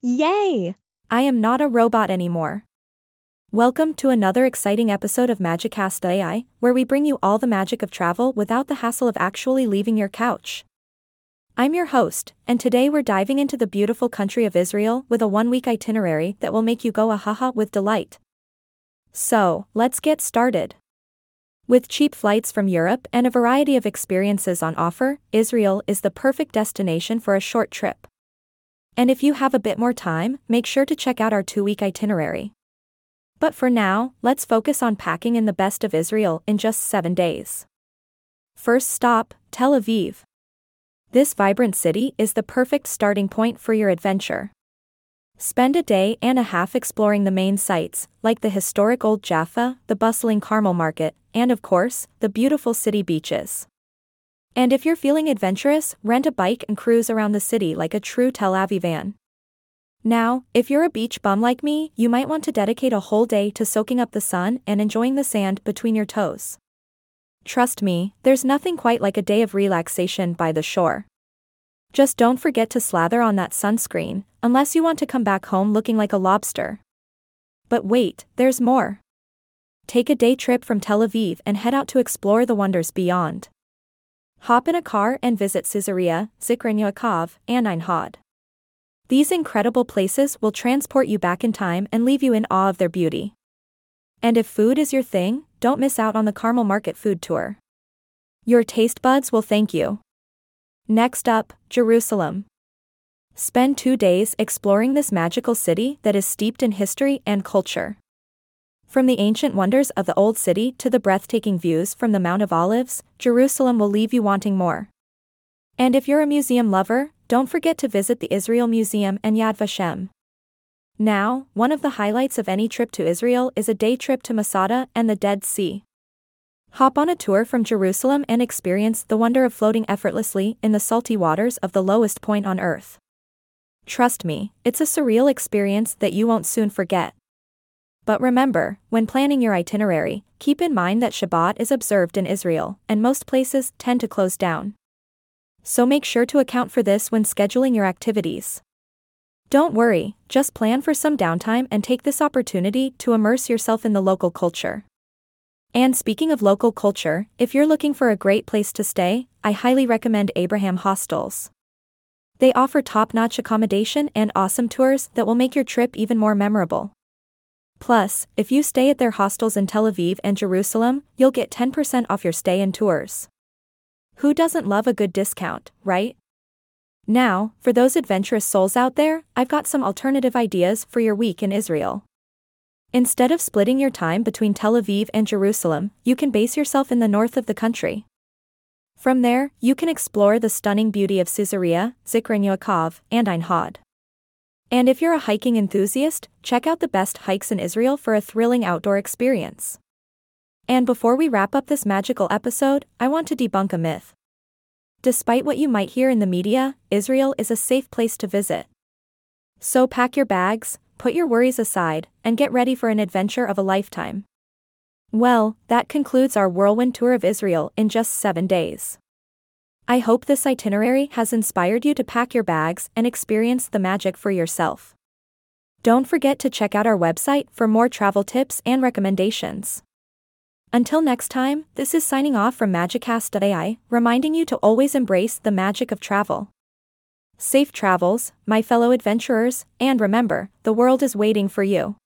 Yay! I am not a robot anymore. Welcome to another exciting episode of Magicast AI, where we bring you all the magic of travel without the hassle of actually leaving your couch. I'm your host, and today we're diving into the beautiful country of Israel with a one week itinerary that will make you go ahaha with delight. So, let's get started. With cheap flights from Europe and a variety of experiences on offer, Israel is the perfect destination for a short trip. And if you have a bit more time, make sure to check out our two week itinerary. But for now, let's focus on packing in the best of Israel in just seven days. First stop, Tel Aviv. This vibrant city is the perfect starting point for your adventure. Spend a day and a half exploring the main sites, like the historic Old Jaffa, the bustling Carmel Market, and of course, the beautiful city beaches. And if you're feeling adventurous, rent a bike and cruise around the city like a true Tel Avivan. Now, if you're a beach bum like me, you might want to dedicate a whole day to soaking up the sun and enjoying the sand between your toes. Trust me, there's nothing quite like a day of relaxation by the shore. Just don't forget to slather on that sunscreen, unless you want to come back home looking like a lobster. But wait, there's more. Take a day trip from Tel Aviv and head out to explore the wonders beyond. Hop in a car and visit Caesarea, Zikron Yaakov, and Ein Hod. These incredible places will transport you back in time and leave you in awe of their beauty. And if food is your thing, don't miss out on the Carmel Market food tour. Your taste buds will thank you. Next up, Jerusalem. Spend two days exploring this magical city that is steeped in history and culture. From the ancient wonders of the Old City to the breathtaking views from the Mount of Olives, Jerusalem will leave you wanting more. And if you're a museum lover, don't forget to visit the Israel Museum and Yad Vashem. Now, one of the highlights of any trip to Israel is a day trip to Masada and the Dead Sea. Hop on a tour from Jerusalem and experience the wonder of floating effortlessly in the salty waters of the lowest point on earth. Trust me, it's a surreal experience that you won't soon forget. But remember, when planning your itinerary, keep in mind that Shabbat is observed in Israel, and most places tend to close down. So make sure to account for this when scheduling your activities. Don't worry, just plan for some downtime and take this opportunity to immerse yourself in the local culture. And speaking of local culture, if you're looking for a great place to stay, I highly recommend Abraham Hostels. They offer top notch accommodation and awesome tours that will make your trip even more memorable. Plus, if you stay at their hostels in Tel Aviv and Jerusalem, you'll get 10% off your stay and tours. Who doesn't love a good discount, right? Now, for those adventurous souls out there, I've got some alternative ideas for your week in Israel. Instead of splitting your time between Tel Aviv and Jerusalem, you can base yourself in the north of the country. From there, you can explore the stunning beauty of Caesarea, Zikron Yaakov, and Ein Hod. And if you're a hiking enthusiast, check out the best hikes in Israel for a thrilling outdoor experience. And before we wrap up this magical episode, I want to debunk a myth. Despite what you might hear in the media, Israel is a safe place to visit. So pack your bags, put your worries aside, and get ready for an adventure of a lifetime. Well, that concludes our whirlwind tour of Israel in just seven days. I hope this itinerary has inspired you to pack your bags and experience the magic for yourself. Don't forget to check out our website for more travel tips and recommendations. Until next time, this is signing off from Magicast.ai, reminding you to always embrace the magic of travel. Safe travels, my fellow adventurers, and remember, the world is waiting for you.